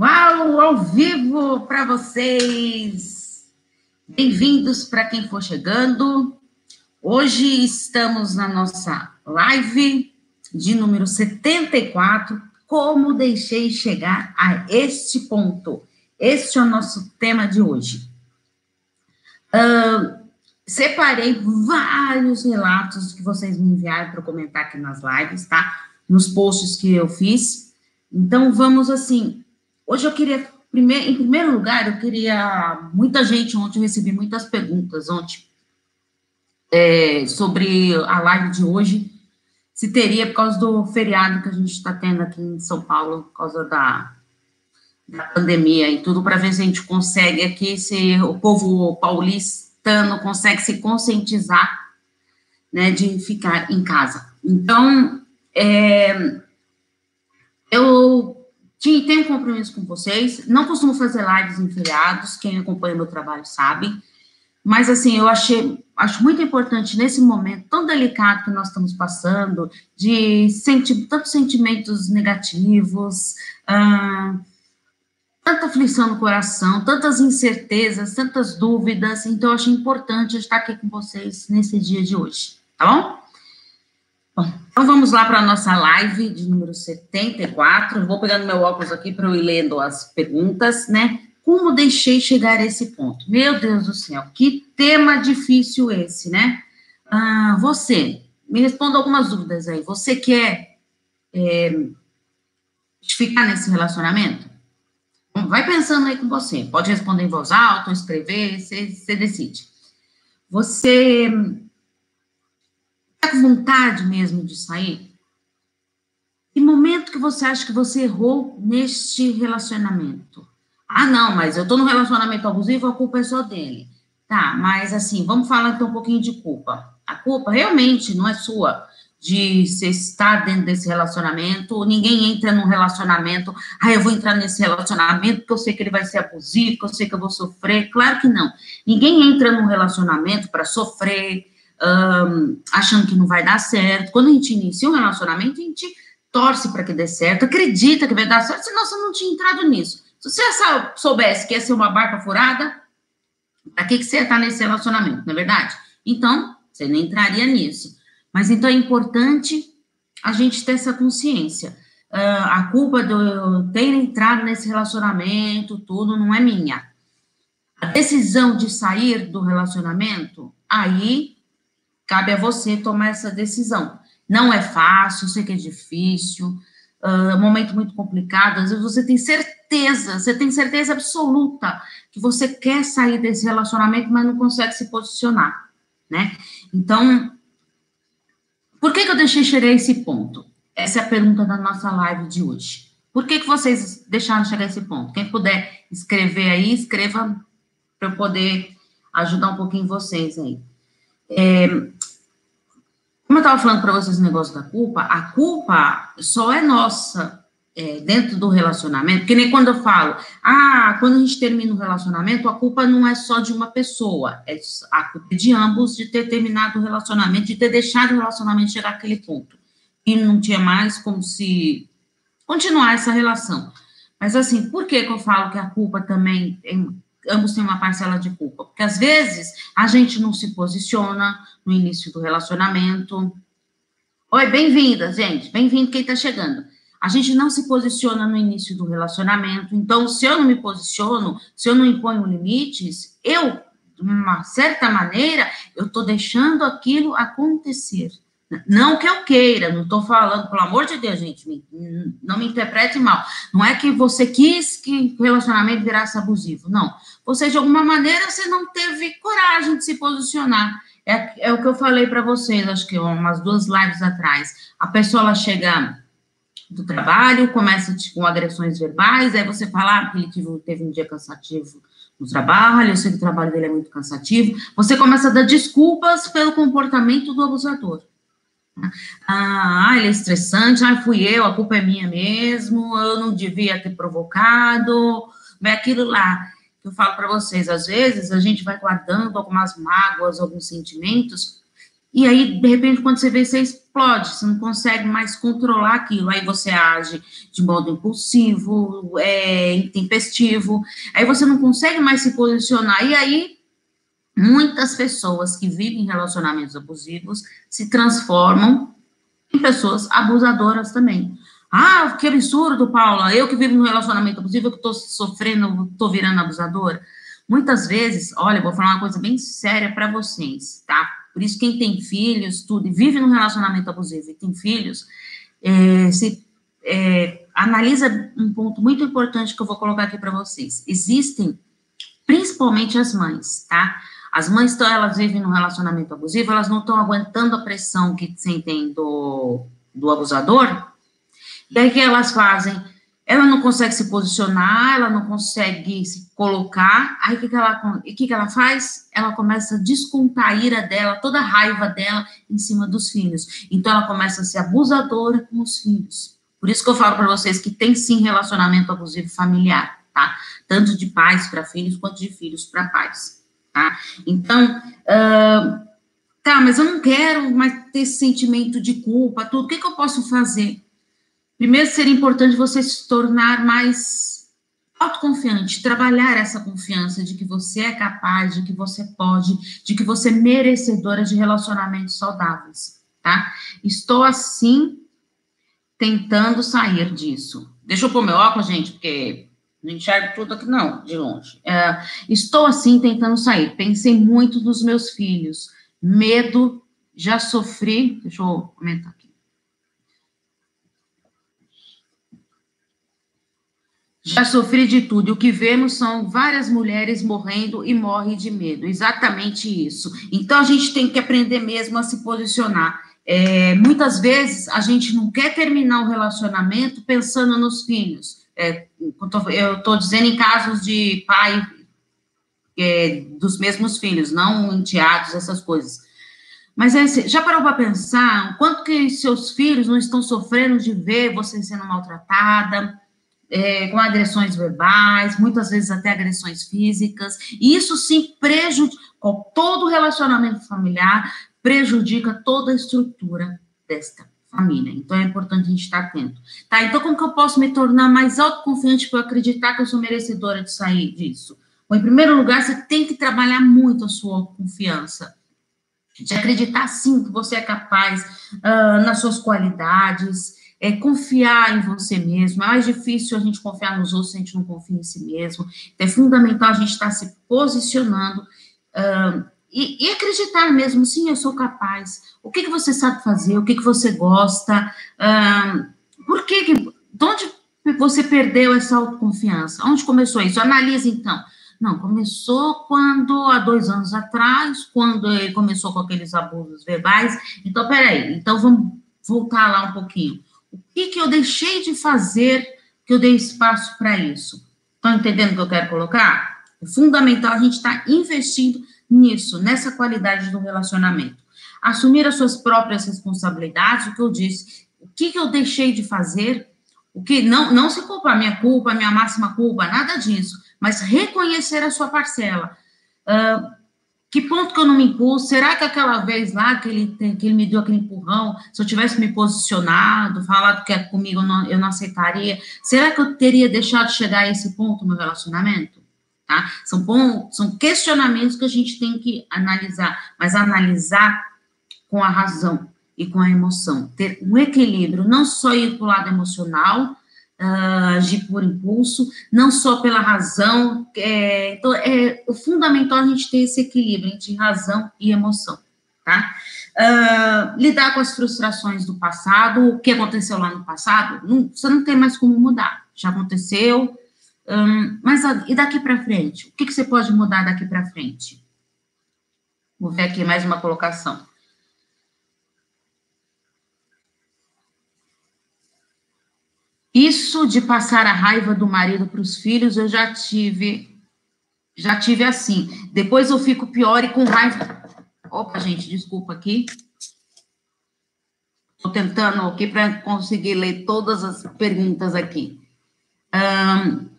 Uau, ao vivo para vocês! Bem-vindos para quem for chegando. Hoje estamos na nossa live de número 74, Como Deixei Chegar a Este Ponto. Este é o nosso tema de hoje. Uh, separei vários relatos que vocês me enviaram para comentar aqui nas lives, tá? Nos posts que eu fiz. Então, vamos assim, Hoje eu queria, em primeiro lugar, eu queria. Muita gente ontem, eu recebi muitas perguntas ontem é, sobre a live de hoje, se teria por causa do feriado que a gente está tendo aqui em São Paulo, por causa da, da pandemia e tudo, para ver se a gente consegue aqui, se o povo paulistano consegue se conscientizar, né, de ficar em casa. Então, é, eu tenho um compromisso com vocês. Não costumo fazer lives em feriados, quem acompanha meu trabalho sabe. Mas, assim, eu achei, acho muito importante nesse momento tão delicado que nós estamos passando, de sentir tantos sentimentos negativos, ah, tanta aflição no coração, tantas incertezas, tantas dúvidas. Então, eu acho importante estar aqui com vocês nesse dia de hoje, tá bom? Bom, então vamos lá para a nossa live de número 74. Vou pegando meu óculos aqui para eu ir lendo as perguntas, né? Como deixei chegar a esse ponto? Meu Deus do céu, que tema difícil esse, né? Ah, você, me responda algumas dúvidas aí. Você quer é, ficar nesse relacionamento? Vai pensando aí com você. Pode responder em voz alta, escrever, você, você decide. Você Está com vontade mesmo de sair? Que momento que você acha que você errou neste relacionamento? Ah, não, mas eu estou num relacionamento abusivo, a culpa é só dele. Tá, mas assim, vamos falar então um pouquinho de culpa. A culpa realmente não é sua de você estar dentro desse relacionamento, ninguém entra num relacionamento, ah, eu vou entrar nesse relacionamento porque eu sei que ele vai ser abusivo, porque eu sei que eu vou sofrer. Claro que não. Ninguém entra num relacionamento para sofrer, um, achando que não vai dar certo. Quando a gente inicia um relacionamento, a gente torce para que dê certo, acredita que vai dar certo, senão você não tinha entrado nisso. Se você soubesse que ia ser uma barca furada, para que, que você ia estar nesse relacionamento, não é verdade? Então, você nem entraria nisso. Mas então é importante a gente ter essa consciência. Uh, a culpa de eu ter entrado nesse relacionamento, tudo, não é minha. A decisão de sair do relacionamento, aí Cabe a você tomar essa decisão. Não é fácil, sei que é difícil, é um momento muito complicado. Às vezes você tem certeza, você tem certeza absoluta que você quer sair desse relacionamento, mas não consegue se posicionar, né? Então, por que, que eu deixei chegar esse ponto? Essa é a pergunta da nossa live de hoje. Por que, que vocês deixaram chegar esse ponto? Quem puder escrever aí, escreva para eu poder ajudar um pouquinho vocês aí. É, como eu estava falando para vocês o negócio da culpa, a culpa só é nossa é, dentro do relacionamento, que nem quando eu falo, ah, quando a gente termina um relacionamento, a culpa não é só de uma pessoa, é a culpa é de ambos de ter terminado o relacionamento, de ter deixado o relacionamento chegar àquele ponto. E não tinha mais como se continuar essa relação. Mas assim, por que, que eu falo que a culpa também ambos têm uma parcela de culpa, porque às vezes a gente não se posiciona no início do relacionamento. Oi, bem-vinda, gente, bem-vindo quem está chegando. A gente não se posiciona no início do relacionamento, então, se eu não me posiciono, se eu não imponho limites, eu, de uma certa maneira, eu estou deixando aquilo acontecer. Não que eu queira, não estou falando, pelo amor de Deus, gente, não me interprete mal. Não é que você quis que o relacionamento virasse abusivo, não. Você, de alguma maneira, você não teve coragem de se posicionar. É, é o que eu falei para vocês, acho que umas duas lives atrás. A pessoa, ela chega do trabalho, começa com agressões verbais, aí você fala ah, que ele teve um dia cansativo no trabalho, eu sei que o trabalho dele é muito cansativo. Você começa a dar desculpas pelo comportamento do abusador. Ah, ele é estressante, ah, fui eu, a culpa é minha mesmo, eu não devia ter provocado, é aquilo lá que eu falo para vocês, às vezes a gente vai guardando algumas mágoas, alguns sentimentos, e aí, de repente, quando você vê, você explode, você não consegue mais controlar aquilo, aí você age de modo impulsivo, é, intempestivo, aí você não consegue mais se posicionar, e aí muitas pessoas que vivem relacionamentos abusivos se transformam em pessoas abusadoras também. Ah, que absurdo, Paula, eu que vivo num relacionamento abusivo, que estou sofrendo, estou virando abusadora. Muitas vezes, olha, vou falar uma coisa bem séria para vocês, tá? Por isso, quem tem filhos, tudo, e vive num relacionamento abusivo e tem filhos, é, se, é, analisa um ponto muito importante que eu vou colocar aqui para vocês. Existem, principalmente as mães, tá? As mães, estão, elas vivem num relacionamento abusivo, elas não estão aguentando a pressão que sentem do, do abusador, daí que elas fazem? ela não consegue se posicionar, ela não consegue se colocar, aí o que, que, ela, que, que ela faz? Ela começa a descontar a ira dela, toda a raiva dela em cima dos filhos. Então, ela começa a ser abusadora com os filhos. Por isso que eu falo para vocês que tem sim relacionamento abusivo familiar, tá? Tanto de pais para filhos, quanto de filhos para pais, tá? Então, uh, tá, mas eu não quero mais ter esse sentimento de culpa, tudo. O que, que eu posso fazer? Primeiro, seria importante você se tornar mais autoconfiante, trabalhar essa confiança de que você é capaz, de que você pode, de que você é merecedora de relacionamentos saudáveis, tá? Estou assim tentando sair disso. Deixa eu pôr meu óculos, gente, porque não enxergo tudo aqui, não, de longe. É, estou assim tentando sair. Pensei muito nos meus filhos. Medo, já sofri. Deixa eu aumentar aqui. Já sofri de tudo. O que vemos são várias mulheres morrendo e morrem de medo. Exatamente isso. Então a gente tem que aprender mesmo a se posicionar. É, muitas vezes a gente não quer terminar o relacionamento pensando nos filhos. É, eu estou dizendo em casos de pai é, dos mesmos filhos, não enteados, essas coisas. Mas é, já parou para pensar quanto que seus filhos não estão sofrendo de ver você sendo maltratada? é, com agressões verbais, muitas vezes até agressões físicas, e isso sim prejudica todo o relacionamento familiar, prejudica toda a estrutura desta família. Então é importante a gente estar atento. Tá, então como que eu posso me tornar mais autoconfiante para acreditar que eu sou merecedora de sair disso? Bom, em primeiro lugar, você tem que trabalhar muito a sua confiança. De acreditar sim que você é capaz uh, nas suas qualidades, é confiar em você mesmo. É mais difícil a gente confiar nos outros se a gente não confia em si mesmo. Então, é fundamental a gente estar se posicionando uh, e, e, acreditar mesmo, sim, eu sou capaz. O que, que você sabe fazer? O que, que você gosta? Por que, que de onde você perdeu essa autoconfiança? Onde começou isso? Analise, então. Não, começou quando, há dois anos atrás, quando ele começou com aqueles abusos verbais. Então, peraí, então vamos voltar lá um pouquinho. O que, que eu deixei de fazer que eu dei espaço para isso? Estão entendendo o que eu quero colocar? É fundamental a gente estar tá investindo nisso, nessa qualidade do relacionamento. Assumir as suas próprias responsabilidades, o que eu disse, o que, que eu deixei de fazer, o que não, não se culpar, minha culpa, minha máxima culpa, nada disso, mas reconhecer a sua parcela. Uh, que ponto que eu não me impulso? Será que aquela vez lá que ele, que ele me deu aquele empurrão, se eu tivesse me posicionado, falado que é comigo, eu não, eu não aceitaria, será que eu teria deixado de chegar a esse ponto no meu relacionamento? Tá? São, são questionamentos que a gente tem que analisar, mas analisar com a razão e com a emoção. Ter um equilíbrio, não só ir para o lado emocional, uh, agir por impulso, não só pela razão. É, então, é fundamental a gente ter esse equilíbrio entre razão e emoção, tá? Uh, lidar com as frustrações do passado, o que aconteceu lá no passado, não, você não tem mais como mudar, já aconteceu, mas e daqui para frente? O que, que você pode mudar daqui para frente? Vou ver aqui mais uma colocação. Isso de passar a raiva do marido para os filhos, eu já tive, já tive assim. Depois eu fico pior e com raiva. Opa, gente, desculpa aqui. Estou tentando aqui para conseguir ler todas as perguntas aqui. Um,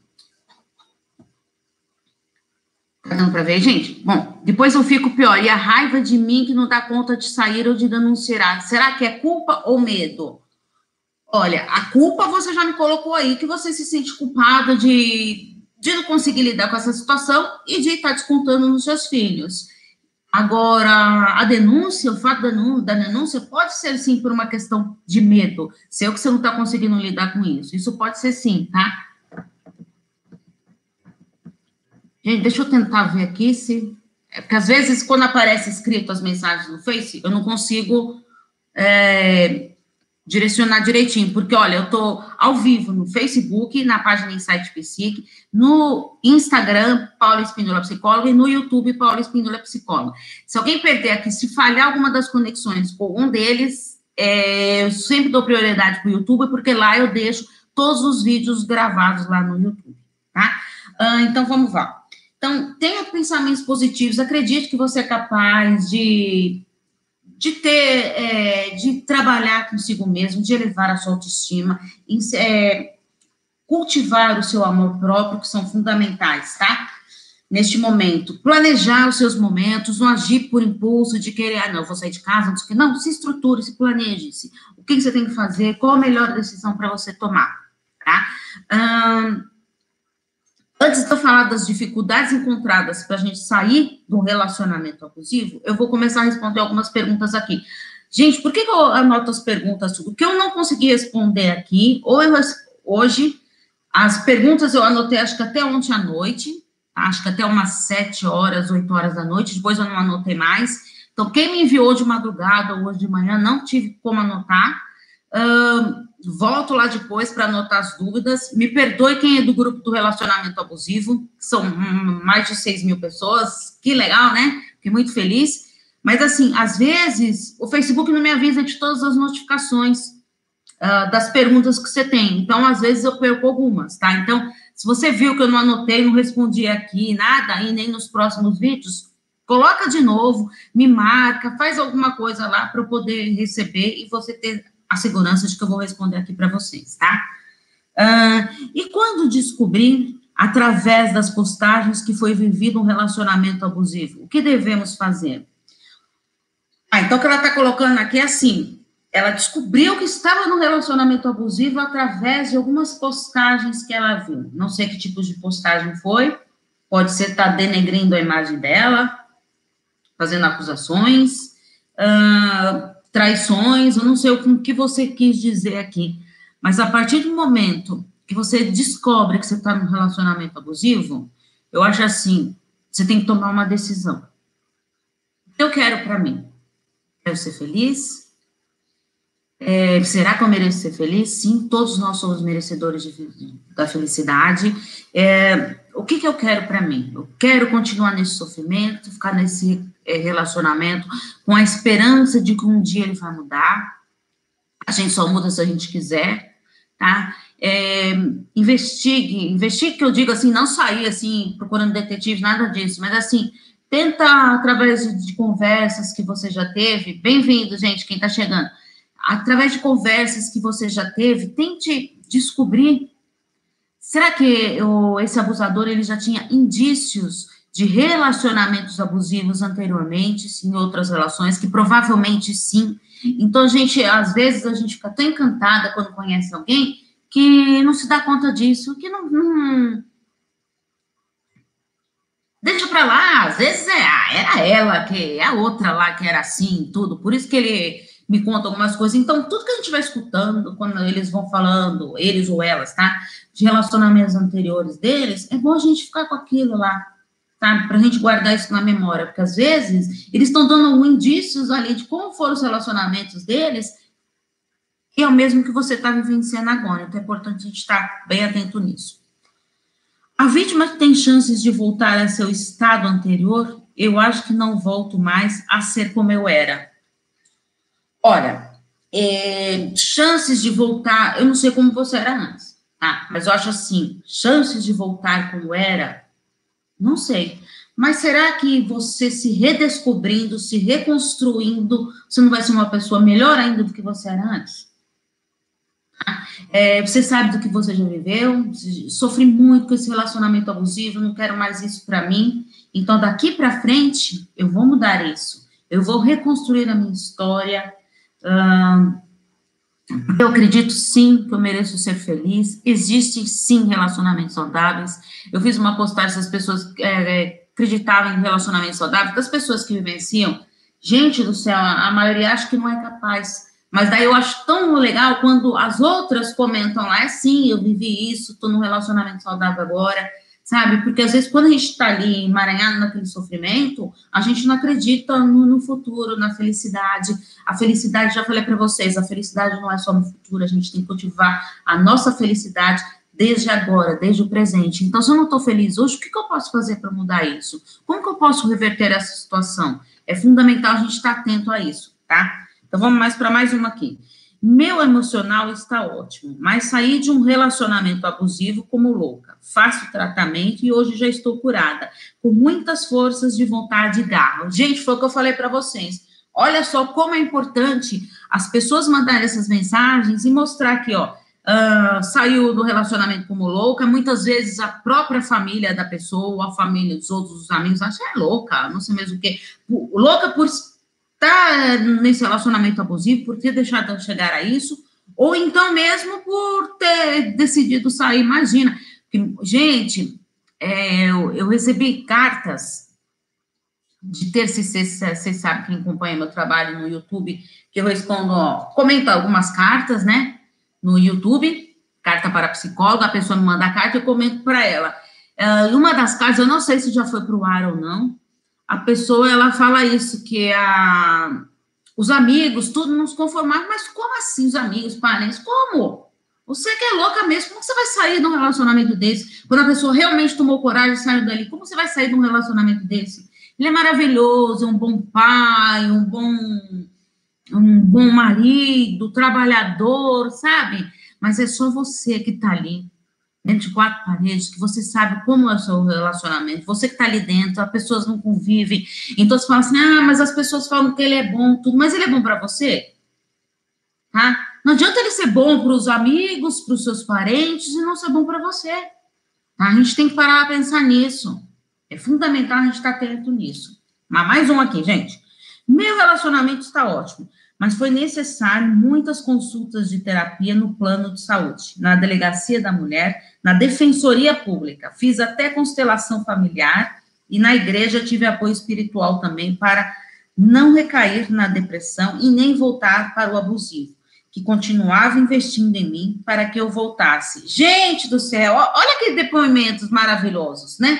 tá dando para ver, gente? Bom, depois eu fico pior. E a raiva de mim que não dá conta de sair ou de denunciar. Será que é culpa ou medo? Olha, a culpa você já me colocou aí, que você se sente culpada de, de não conseguir lidar com essa situação e de estar descontando nos seus filhos. Agora, a denúncia, o fato da denúncia, pode ser sim por uma questão de medo. Se que você não está conseguindo lidar com isso. Isso pode ser sim, tá? Gente, deixa eu tentar ver aqui se. É porque às vezes, quando aparece escrito as mensagens no Face, eu não consigo é, direcionar direitinho, porque olha, eu estou ao vivo no Facebook, na página Insight Psique, no Instagram, Paula Espíndola Psicóloga, e no YouTube, Paula Espíndola Psicóloga. Se alguém perder aqui, se falhar alguma das conexões com um deles, é, eu sempre dou prioridade para o YouTube, porque lá eu deixo todos os vídeos gravados lá no YouTube, tá? Ah, então, vamos lá. Então, tenha pensamentos positivos, acredite que você é capaz de de ter, é, de trabalhar consigo mesmo, de elevar a sua autoestima, em, é, cultivar o seu amor próprio, que são fundamentais, tá? Neste momento, planejar os seus momentos, não agir por impulso de querer, ah, não, vou sair de casa, não sei o que, não, se estruture, se planeje-se. O que você tem que fazer, qual a melhor decisão para você tomar, tá? Hum, Antes de eu falar das dificuldades encontradas para a gente sair do relacionamento abusivo, eu vou começar a responder algumas perguntas aqui. Gente, por que, que eu anoto as perguntas? O que eu não consegui responder aqui, ou eu, hoje, as perguntas eu anotei acho que até ontem à noite, tá? acho que até umas 7 horas, 8 horas da noite, depois eu não anotei mais. Então, quem me enviou de madrugada ou hoje de manhã, não tive como anotar. Uh, volto lá depois para anotar as dúvidas. Me perdoe quem é do grupo do relacionamento abusivo, são mais de 6 mil pessoas, que legal, né? Fiquei muito feliz. Mas, assim, às vezes, o Facebook não me avisa de todas as notificações uh, das perguntas que você tem. Então, às vezes, eu perco algumas, tá? Então, se você viu que eu não anotei, não respondi aqui, nada, e nem nos próximos vídeos, coloca de novo, me marca, faz alguma coisa lá para eu poder receber e você ter a segurança de que eu vou responder aqui para vocês, tá? Uh, e quando descobrir, através das postagens, que foi vivido um relacionamento abusivo, o que devemos fazer? Ah, então o que ela está colocando aqui é assim: ela descobriu que estava no relacionamento abusivo através de algumas postagens que ela viu. Não sei que tipo de postagem foi, pode ser estar tá denegrindo a imagem dela, fazendo acusações. Uh, traições, eu não sei o que você quis dizer aqui, mas a partir do momento que você descobre que você está num relacionamento abusivo, eu acho assim, você tem que tomar uma decisão. Eu quero para mim. Quero ser feliz? É, será que eu mereço ser feliz? Sim, todos nós somos merecedores de, da felicidade. É, o que, que eu quero para mim? Eu quero continuar nesse sofrimento, ficar nesse relacionamento com a esperança de que um dia ele vai mudar. A gente só muda se a gente quiser, tá? É, investigue, investigue que eu digo assim, não sair assim procurando detetive, nada disso, mas assim, tenta através de, conversas que você já teve, bem-vindo, gente, quem está chegando, através de conversas que você já teve, tente descobrir Será que esse abusador ele já tinha indícios de relacionamentos abusivos anteriormente, em outras relações, que provavelmente sim. Então, a gente, às vezes, a gente fica tão encantada quando conhece alguém que não se dá conta disso, que não. não... Deixa pra lá, às vezes é, ah, era ela, que é a outra lá que era assim, tudo. Por isso que ele me conta algumas coisas. Então, tudo que a gente vai escutando, quando eles vão falando, eles ou elas, tá? De relacionamentos anteriores deles, é bom a gente ficar com aquilo lá, tá? Para a gente guardar isso na memória, porque às vezes eles estão dando indícios ali de como foram os relacionamentos deles, que é o mesmo que você está vivenciando agora. Então, é importante a gente estar tá bem atento nisso. A vítima tem chances de voltar a seu estado anterior? Eu acho que não volto mais a ser como eu era Olha, é, chances de voltar, eu não sei como você era antes, tá? Mas eu acho assim, chances de voltar como era, não sei. Mas será que você se redescobrindo, se reconstruindo, você não vai ser uma pessoa melhor ainda do que você era antes? É, você sabe do que você já viveu, sofri muito com esse relacionamento abusivo, não quero mais isso para mim. Então, daqui para frente, eu vou mudar isso. Eu vou reconstruir a minha história. Eu acredito sim que eu mereço ser feliz. Existem sim relacionamentos saudáveis. Eu fiz uma postagem, as pessoas é, é, acreditavam em relacionamentos saudáveis, das pessoas que vivenciam. Gente do céu, a maioria acha que não é capaz mas daí eu acho tão legal quando as outras comentam lá, é sim, eu vivi isso, estou num relacionamento saudável agora, sabe? Porque às vezes quando a gente está ali emaranhado naquele sofrimento, a gente não acredita no, no, futuro, na felicidade. A felicidade, já falei para vocês, a felicidade não é só no futuro, a gente tem que cultivar a nossa felicidade desde agora, desde o presente. Então, se eu não estou feliz hoje, o que, que eu posso fazer para mudar isso? Como que eu posso reverter essa situação? É fundamental a gente estar tá atento a isso, tá? Então vamos mais para mais uma aqui. Meu emocional está ótimo, mas saí de um relacionamento abusivo como louca. Faço tratamento e hoje já estou curada, com muitas forças de vontade e garra. Gente, foi o que eu falei para vocês. Olha só como é importante as pessoas mandarem essas mensagens e mostrar aqui, ó, uh, saiu do relacionamento como louca. Muitas vezes a própria família da pessoa, a família dos outros os amigos, acha é louca, não sei mesmo o que. Louca por tá nesse relacionamento abusivo, por ter deixado de chegar a isso, ou então mesmo por ter decidido sair. Imagina, que, gente, é, eu, eu, recebi cartas de terça e sexta, vocês sabem quem acompanha meu trabalho no YouTube, que eu respondo, ó, comento algumas cartas, né, no YouTube, carta para psicóloga, a pessoa me manda a carta, eu comento para ela. Uh, uma das cartas, eu não sei se já foi para o ar ou não, a pessoa ela fala isso, que a, os amigos, tudo nos conformar, mas como assim os amigos, parentes? Como? Você que é louca mesmo, como você vai sair de um relacionamento desse? Quando a pessoa realmente tomou coragem e saiu dali, como você vai sair de um relacionamento desse? Ele é maravilhoso, é um bom pai, um bom, um bom marido, trabalhador, sabe? Mas é só você que tá ali dentro de quatro paredes, que você sabe como é o seu relacionamento, você que está ali dentro, as pessoas não convivem, então você fala assim, ah, mas as pessoas falam que ele é bom, tudo, mas ele é bom para você? Tá? Não adianta ele ser bom para os amigos, para os seus parentes e não ser bom para você. Tá? A gente tem que parar a pensar nisso. É fundamental a gente estar atento nisso. Mas mais um aqui, gente. Meu relacionamento está ótimo mas foi necessário muitas consultas de terapia no plano de saúde, na delegacia da mulher, na defensoria pública. Fiz até constelação familiar e na igreja tive apoio espiritual também para não recair na depressão e nem voltar para o abusivo, que continuava investindo em mim para que eu voltasse. Gente do céu, olha que depoimentos maravilhosos, né?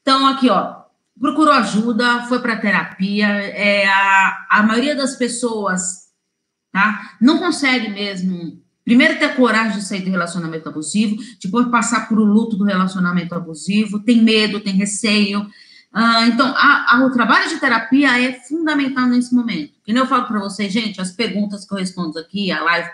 Então, aqui, ó, procurou ajuda, foi para terapia. É, a, a maioria das pessoas tá, não consegue mesmo. Primeiro, ter coragem de sair do relacionamento abusivo, depois, passar por o luto do relacionamento abusivo, tem medo, tem receio. Ah, então, a, a, o trabalho de terapia é fundamental nesse momento. E eu falo para vocês, gente, as perguntas que eu respondo aqui, a live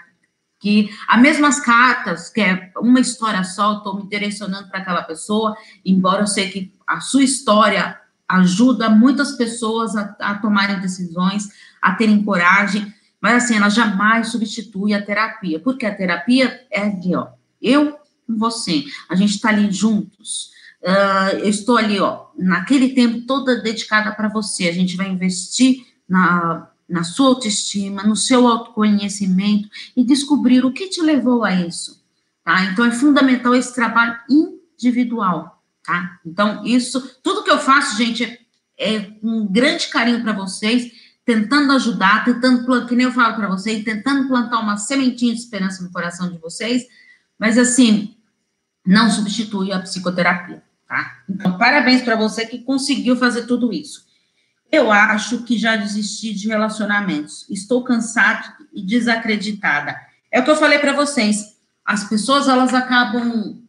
que as mesmas cartas, que é uma história só, estou me direcionando para aquela pessoa, embora eu sei que a sua história ajuda muitas pessoas a, a tomarem decisões, a terem coragem, mas assim, ela jamais substitui a terapia, porque a terapia é ali, ó, eu com você, a gente está ali juntos, uh, eu estou ali, ó, naquele tempo toda dedicada para você, a gente vai investir na, na sua autoestima, no seu autoconhecimento e descobrir o que te levou a isso, tá? Então, é fundamental esse trabalho individual, tá? Então, isso, tudo que eu faço, gente, é, com um grande carinho para vocês, tentando ajudar, tentando, que nem eu falo para vocês, tentando plantar uma sementinha de esperança no coração de vocês, mas assim, não substitui a psicoterapia, tá? Então, parabéns para você que conseguiu fazer tudo isso. Eu acho que já desisti de relacionamentos. Estou cansada e desacreditada. É o que eu falei para vocês. As pessoas elas acabam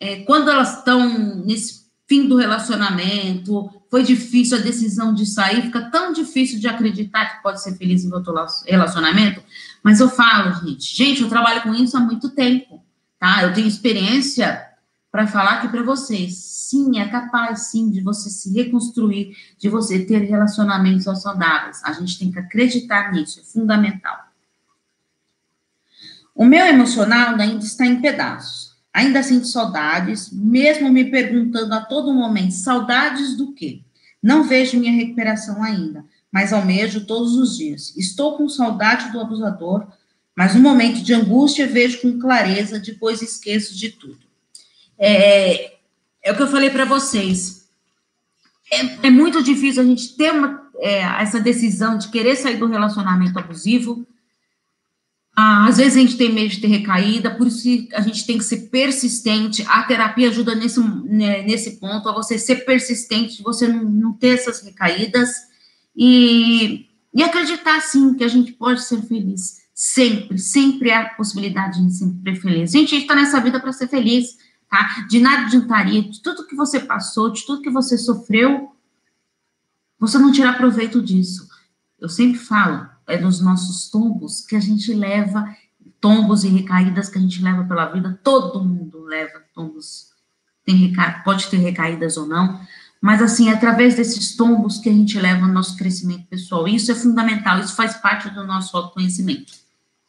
é, quando elas estão nesse fim do relacionamento, foi difícil a decisão de sair, fica tão difícil de acreditar que pode ser feliz em outro relacionamento. Mas eu falo, gente, gente, eu trabalho com isso há muito tempo, tá? Eu tenho experiência para falar aqui para vocês. Sim, é capaz, sim, de você se reconstruir, de você ter relacionamentos saudáveis. A gente tem que acreditar nisso, é fundamental. O meu emocional ainda está em pedaços. Ainda sinto saudades, mesmo me perguntando a todo momento: saudades do quê? Não vejo minha recuperação ainda, mas almejo todos os dias. Estou com saudade do abusador, mas no momento de angústia vejo com clareza, depois esqueço de tudo. É, é o que eu falei para vocês. É, é, muito difícil a gente ter uma, é, essa decisão de querer sair do relacionamento abusivo. Ah, às vezes a gente tem medo de ter recaída, por isso a gente tem que ser persistente. A terapia ajuda nesse, né, nesse ponto, a você ser persistente, você não, não ter essas recaídas e, e acreditar, sim, que a gente pode ser feliz. Sempre, sempre há possibilidade de ser feliz. Gente, a gente está nessa vida para ser feliz tá? De nada adiantaria, de tudo que você passou, de tudo que você sofreu, você não tirar proveito disso. Eu sempre falo, é nos nossos tombos que a gente leva, tombos e recaídas que a gente leva pela vida, todo mundo leva tombos, tem pode ter recaídas ou não, mas assim, é através desses tombos que a gente leva o nosso crescimento pessoal. Isso é fundamental, isso faz parte do nosso autoconhecimento,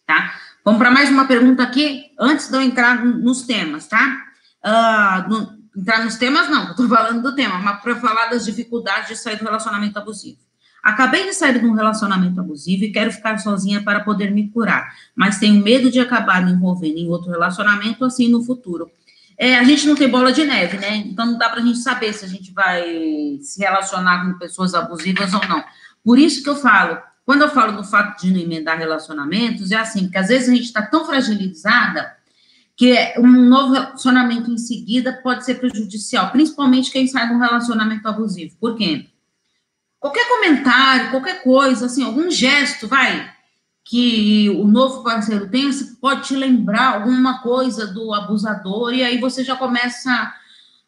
tá? Vamos para mais uma pergunta aqui, antes de eu entrar nos temas, tá? uh, no, entrar nos temas, não, estou falando do tema, mas para falar das dificuldades de sair do relacionamento abusivo. Acabei de sair de um relacionamento abusivo e quero ficar sozinha para poder me curar, mas tenho medo de acabar me envolvendo em outro relacionamento assim no futuro. É, a gente não tem bola de neve, né? Então não dá para a gente saber se a gente vai se relacionar com pessoas abusivas ou não. Por isso que eu falo, quando eu falo do fato de não emendar relacionamentos, é assim, porque às vezes a gente está tão fragilizada que um novo relacionamento em seguida pode ser prejudicial, principalmente quem sai de um relacionamento abusivo. Por quê? Qualquer comentário, qualquer coisa, assim, algum gesto, vai, que o novo parceiro tem, pode te lembrar alguma coisa do abusador, e aí você já começa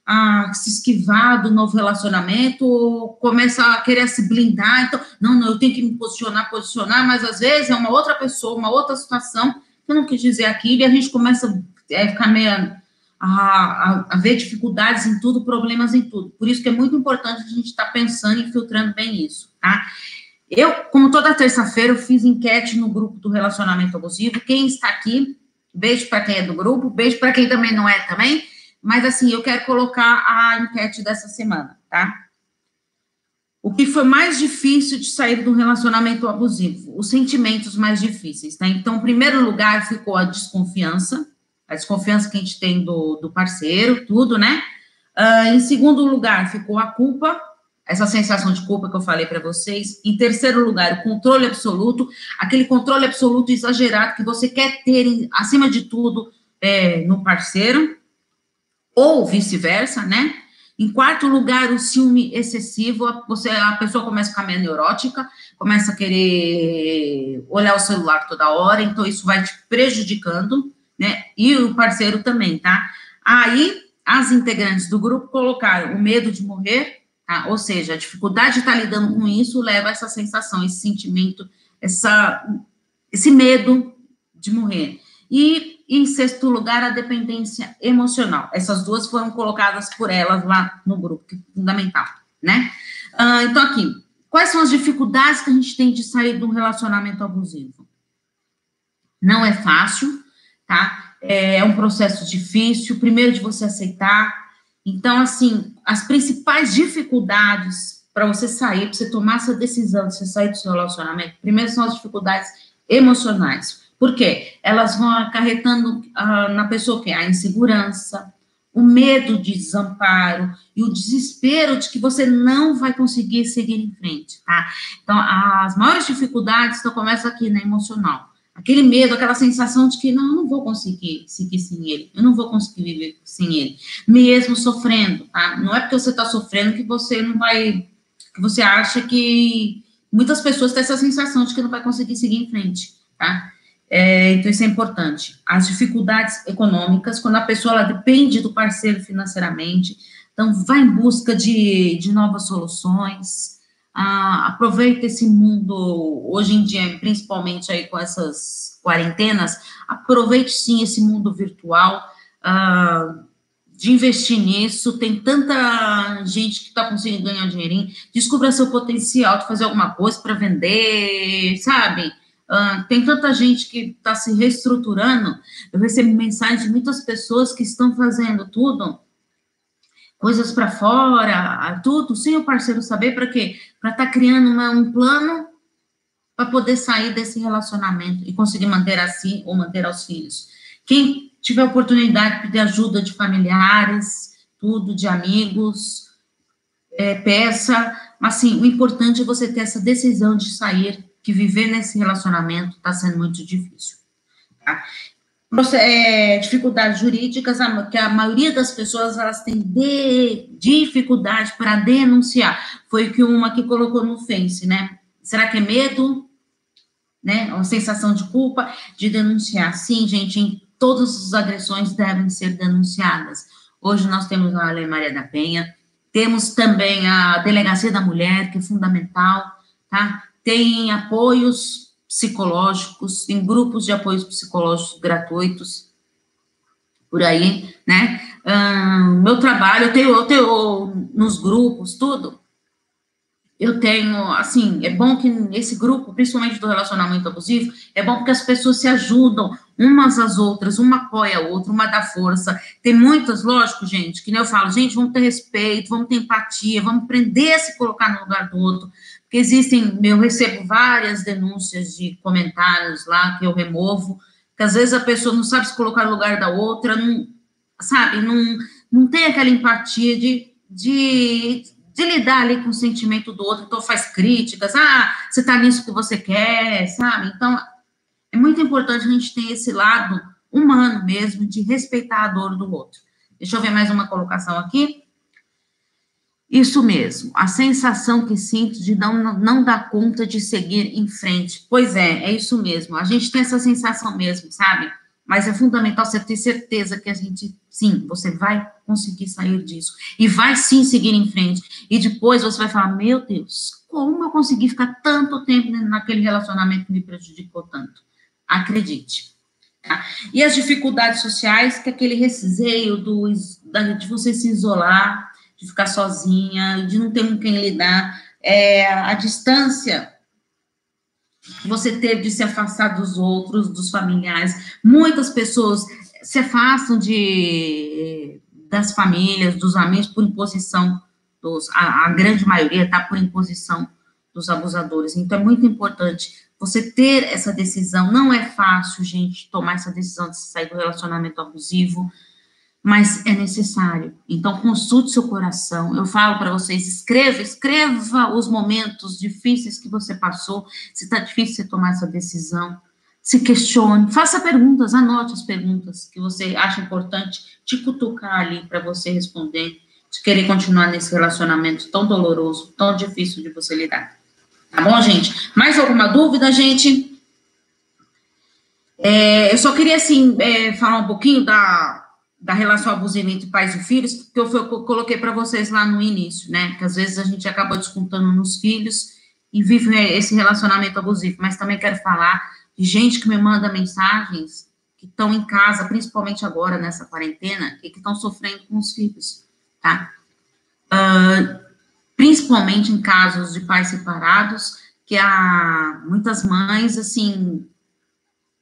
a se esquivar do novo relacionamento, começa a querer se blindar, então, não, não, eu tenho que me posicionar, posicionar, mas às vezes é uma outra pessoa, uma outra situação, que eu não quis dizer aquilo, e a gente começa é, ficar meio a, a, a, ver dificuldades em tudo, problemas em tudo. Por isso que é muito importante a gente estar tá pensando e filtrando bem isso, tá? Eu, como toda terça-feira, eu fiz enquete no grupo do relacionamento abusivo. Quem está aqui, beijo para quem é do grupo, beijo para quem também não é também. Mas assim, eu quero colocar a enquete dessa semana, tá? O que foi mais difícil de sair do relacionamento abusivo? Os sentimentos mais difíceis, tá? Então, em primeiro lugar ficou a desconfiança, a desconfiança que a gente tem do, do parceiro, tudo, né? Uh, em segundo lugar, ficou a culpa, essa sensação de culpa que eu falei para vocês. Em terceiro lugar, o controle absoluto, aquele controle absoluto exagerado que você quer ter, acima de tudo, é, no parceiro, ou vice-versa, né? Em quarto lugar, o ciúme excessivo, você, a pessoa começa a ficar meio neurótica, começa a querer olhar o celular toda hora, então isso vai te prejudicando né? E o parceiro também, tá? Aí, as integrantes do grupo colocaram o medo de morrer, tá? Ou seja, a dificuldade de estar lidando com isso leva a essa sensação, esse sentimento, essa, esse medo de morrer. E, em sexto lugar, a dependência emocional. Essas duas foram colocadas por elas lá no grupo, que é fundamental, né? Ah, então, aqui, quais são as dificuldades que a gente tem de sair de um relacionamento abusivo? Não é fácil, tá? É, é um processo difícil, primeiro de você aceitar. Então, assim, as principais dificuldades para você sair, para você tomar essa decisão de você sair do seu relacionamento, primeiro são as dificuldades emocionais. Por quê? Elas vão acarretando uh, na pessoa que a insegurança, o medo de desamparo e o desespero de que você não vai conseguir seguir em frente, tá? Então, as maiores dificuldades então, começam aqui na emocional aquele medo, aquela sensação de que não, eu não vou conseguir seguir sem ele, eu não vou conseguir viver sem ele, mesmo sofrendo, tá? Não é porque você está sofrendo que você não vai, que você acha que muitas pessoas têm essa sensação de que não vai conseguir seguir em frente, tá? É, então isso é importante. As dificuldades econômicas, quando a pessoa ela depende do parceiro financeiramente, então vai em busca de, de novas soluções, ah, aproveita esse mundo hoje em dia, principalmente aí com essas quarentenas, aproveite sim esse mundo virtual, ah, de investir nisso, tem tanta gente que está conseguindo ganhar dinheirinho, descubra seu potencial de fazer alguma coisa para vender, sabe? Uh, tem tanta gente que está se reestruturando. Eu recebo mensagem de muitas pessoas que estão fazendo tudo, coisas para fora, tudo, sem o parceiro saber para quê? Para estar tá criando uma, um plano para poder sair desse relacionamento e conseguir manter assim ou manter aos filhos. Quem tiver oportunidade de pedir ajuda de familiares, tudo, de amigos, é, peça. Mas, assim, o importante é você ter essa decisão de sair, que viver nesse relacionamento está sendo muito difícil. Tá? É, dificuldades jurídicas, que a maioria das pessoas elas têm de, dificuldade para denunciar. Foi que uma que colocou no Face, né? Será que é medo? Né? Uma sensação de culpa de denunciar. Sim, gente, todas as agressões devem ser denunciadas. Hoje nós temos a Lei Maria da Penha, temos também a Delegacia da Mulher, que é fundamental, tá? Tem apoios psicológicos, tem grupos de apoios psicológicos gratuitos, por aí, né? Hum, meu trabalho, eu tenho, eu tenho nos grupos, tudo, eu tenho, assim, é bom que nesse grupo, principalmente do relacionamento abusivo, é bom porque as pessoas se ajudam umas às outras, uma apoia a outra, uma dá força. Tem muitas, lógico, gente, que nem eu falo, gente, vamos ter respeito, vamos ter empatia, vamos aprender a se colocar no lugar do outro. Porque existem, eu recebo várias denúncias de comentários lá que eu removo, que às vezes a pessoa não sabe se colocar no lugar da outra, não, sabe, não, não tem aquela empatia de, de de lidar ali com o sentimento do outro, então faz críticas, ah, você está nisso que você quer, sabe? Então, é muito importante a gente ter esse lado humano mesmo, de respeitar a dor do outro. Deixa eu ver mais uma colocação aqui. Isso mesmo, a sensação que sinto de não, não dar conta de seguir em frente. Pois é, é isso mesmo. A gente tem essa sensação mesmo, sabe? Mas é fundamental você ter certeza que a gente, sim, você vai conseguir sair disso. E vai sim seguir em frente. E depois você vai falar: meu Deus, como eu consegui ficar tanto tempo naquele relacionamento que me prejudicou tanto? Acredite. Tá? E as dificuldades sociais, que é aquele receio do, de você se isolar, de ficar sozinha, de não ter com quem lidar, é, a distância você teve de se afastar dos outros, dos familiares. Muitas pessoas se afastam de, das famílias, dos amigos, por imposição, dos, a, a grande maioria está por imposição dos abusadores. Então, é muito importante você ter essa decisão. Não é fácil, gente, tomar essa decisão de sair do relacionamento abusivo mas é necessário. Então, consulte seu coração. Eu falo para vocês: escreva, escreva os momentos difíceis que você passou. Se está difícil você tomar essa decisão, se questione, faça perguntas, anote as perguntas que você acha importante te cutucar ali para você responder, de querer continuar nesse relacionamento tão doloroso, tão difícil de você lidar. Tá bom, gente? Mais alguma dúvida, gente? É, eu só queria, assim, é, falar um pouquinho da, da relação abusiva entre pais e filhos, que eu, eu coloquei para vocês lá no início, né? Que às vezes a gente acaba descontando nos filhos e vive né, esse relacionamento abusivo. Mas também quero falar de gente que me manda mensagens que estão em casa, principalmente agora nessa quarentena, e que estão sofrendo com os filhos, tá? Uh, principalmente em casos de pais separados, que há muitas mães, assim,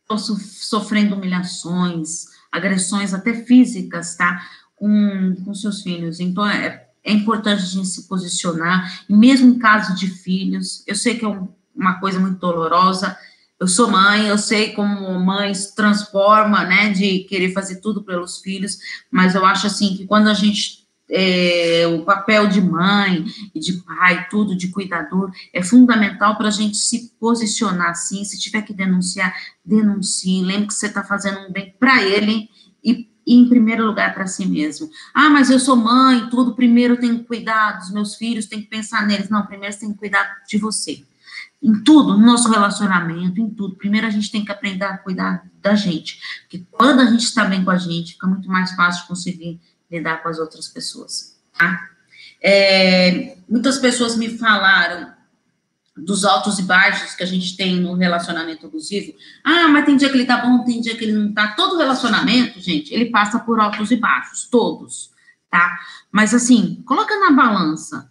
estão sofrendo humilhações, agressões até físicas, tá? Com, com seus filhos. Então, é, é importante a gente se posicionar, mesmo em caso de filhos. Eu sei que é um, uma coisa muito dolorosa. Eu sou mãe, eu sei como mãe se transforma, né, de querer fazer tudo pelos filhos, mas eu acho assim que quando a gente é, o papel de mãe e de pai, tudo, de cuidador, é fundamental para a gente se posicionar assim. Se tiver que denunciar, denuncie. Lembre que você está fazendo um bem para ele e, e, em primeiro lugar, para si mesmo. Ah, mas eu sou mãe, tudo. Primeiro tenho que cuidar dos meus filhos, tenho que pensar neles. Não, primeiro você tem que cuidar de você. Em tudo, no nosso relacionamento, em tudo. Primeiro a gente tem que aprender a cuidar da gente. Porque quando a gente está bem com a gente, fica muito mais fácil conseguir lidar com as outras pessoas. Tá? É, muitas pessoas me falaram dos altos e baixos que a gente tem no relacionamento abusivo. Ah, mas tem dia que ele tá bom, tem dia que ele não tá. Todo relacionamento, gente, ele passa por altos e baixos, todos, tá? Mas assim, coloca na balança.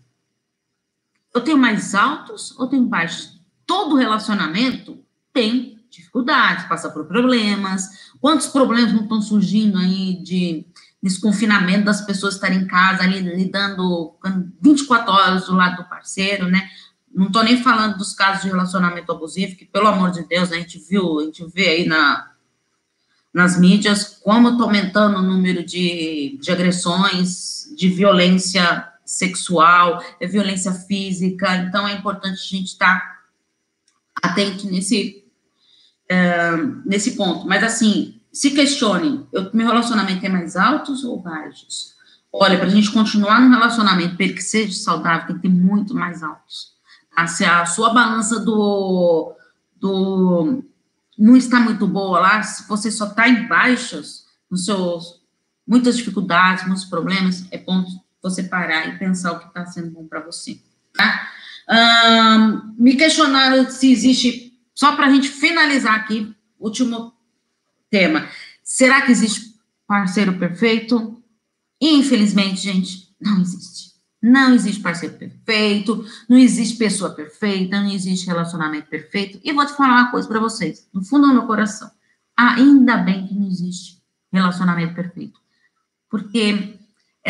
Eu tenho mais altos ou tenho baixos? Todo relacionamento tem dificuldades, passa por problemas. Quantos problemas não estão surgindo aí de desconfinamento das pessoas estarem em casa ali lidando 24 horas do lado do parceiro, né? Não estou nem falando dos casos de relacionamento abusivo, que pelo amor de Deus, né, a gente viu, a gente vê aí na, nas mídias como está aumentando o número de, de agressões, de violência sexual, é violência física, então é importante a gente estar tá atento nesse, é, nesse ponto. Mas assim, se questione, eu, meu relacionamento é mais altos ou baixos? Olha, para a gente continuar no relacionamento, para que seja saudável, tem que ter muito mais altos. Tá? Se a sua balança do, do não está muito boa lá, se você só está em baixas, nos seus muitas dificuldades, muitos problemas, é ponto você parar e pensar o que está sendo bom para você, tá? Um, me questionaram se existe, só para a gente finalizar aqui, último tema, será que existe parceiro perfeito? Infelizmente, gente, não existe. Não existe parceiro perfeito, não existe pessoa perfeita, não existe relacionamento perfeito. E vou te falar uma coisa para vocês, no fundo do meu coração, ainda bem que não existe relacionamento perfeito. Porque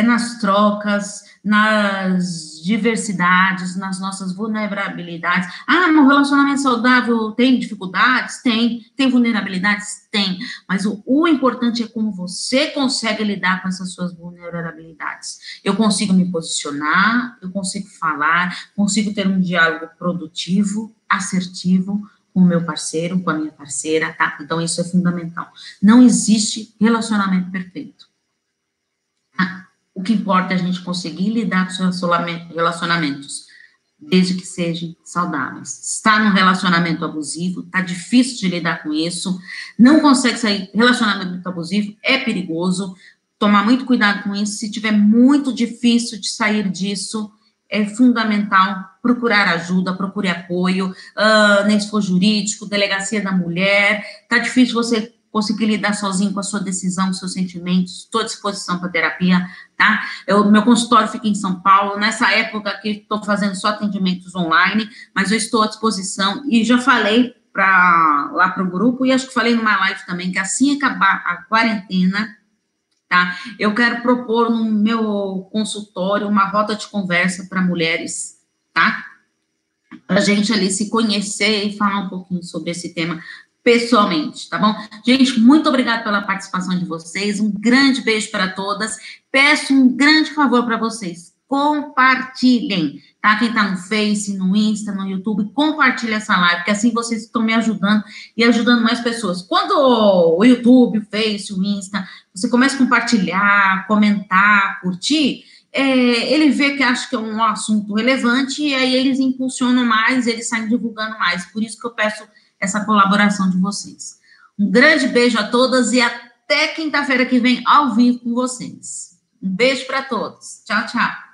é nas trocas, nas diversidades, nas nossas vulnerabilidades. Ah, meu relacionamento saudável tem dificuldades? Tem. Tem vulnerabilidades? Tem. Mas o, o importante é como você consegue lidar com essas suas vulnerabilidades. Eu consigo me posicionar, eu consigo falar, consigo ter um diálogo produtivo, assertivo, com o meu parceiro, com a minha parceira, tá? Então, isso é fundamental. Não existe relacionamento perfeito. O que importa é a gente conseguir lidar com os relacionamentos, desde que sejam saudáveis. Está num relacionamento abusivo, está difícil de lidar com isso, não consegue sair. Relacionamento abusivo é perigoso, tomar muito cuidado com isso. Se tiver muito difícil de sair disso, é fundamental procurar ajuda, procure apoio, uh, nem se for jurídico, delegacia da mulher. Está difícil você conseguir lidar sozinho com a sua decisão, com seus sentimentos, estou à disposição para terapia, tá? Eu, meu consultório fica em São Paulo, nessa época que estou fazendo só atendimentos online, mas eu estou à disposição e já falei para lá para o grupo e acho que falei numa live também que assim acabar a quarentena, tá? Eu quero propor no meu consultório uma rota de conversa para mulheres, tá? Para a gente ali se conhecer e falar um pouquinho sobre esse tema pessoalmente, tá bom? Gente, muito obrigada pela participação de vocês. Um grande beijo para todas. Peço um grande favor para vocês. Compartilhem, tá? Quem tá no Face, no Insta, no YouTube, compartilhe essa live, porque assim vocês estão me ajudando e ajudando mais pessoas. Quando o YouTube, o Face, o Insta, você começa a compartilhar, comentar, curtir, é, ele vê que acha que é um assunto relevante e aí eles impulsionam mais, eles saem divulgando mais. Por isso que eu peço essa colaboração de vocês. Um grande beijo a todas e até quinta-feira que vem ao vivo com vocês. Um beijo para todos. Tchau, tchau.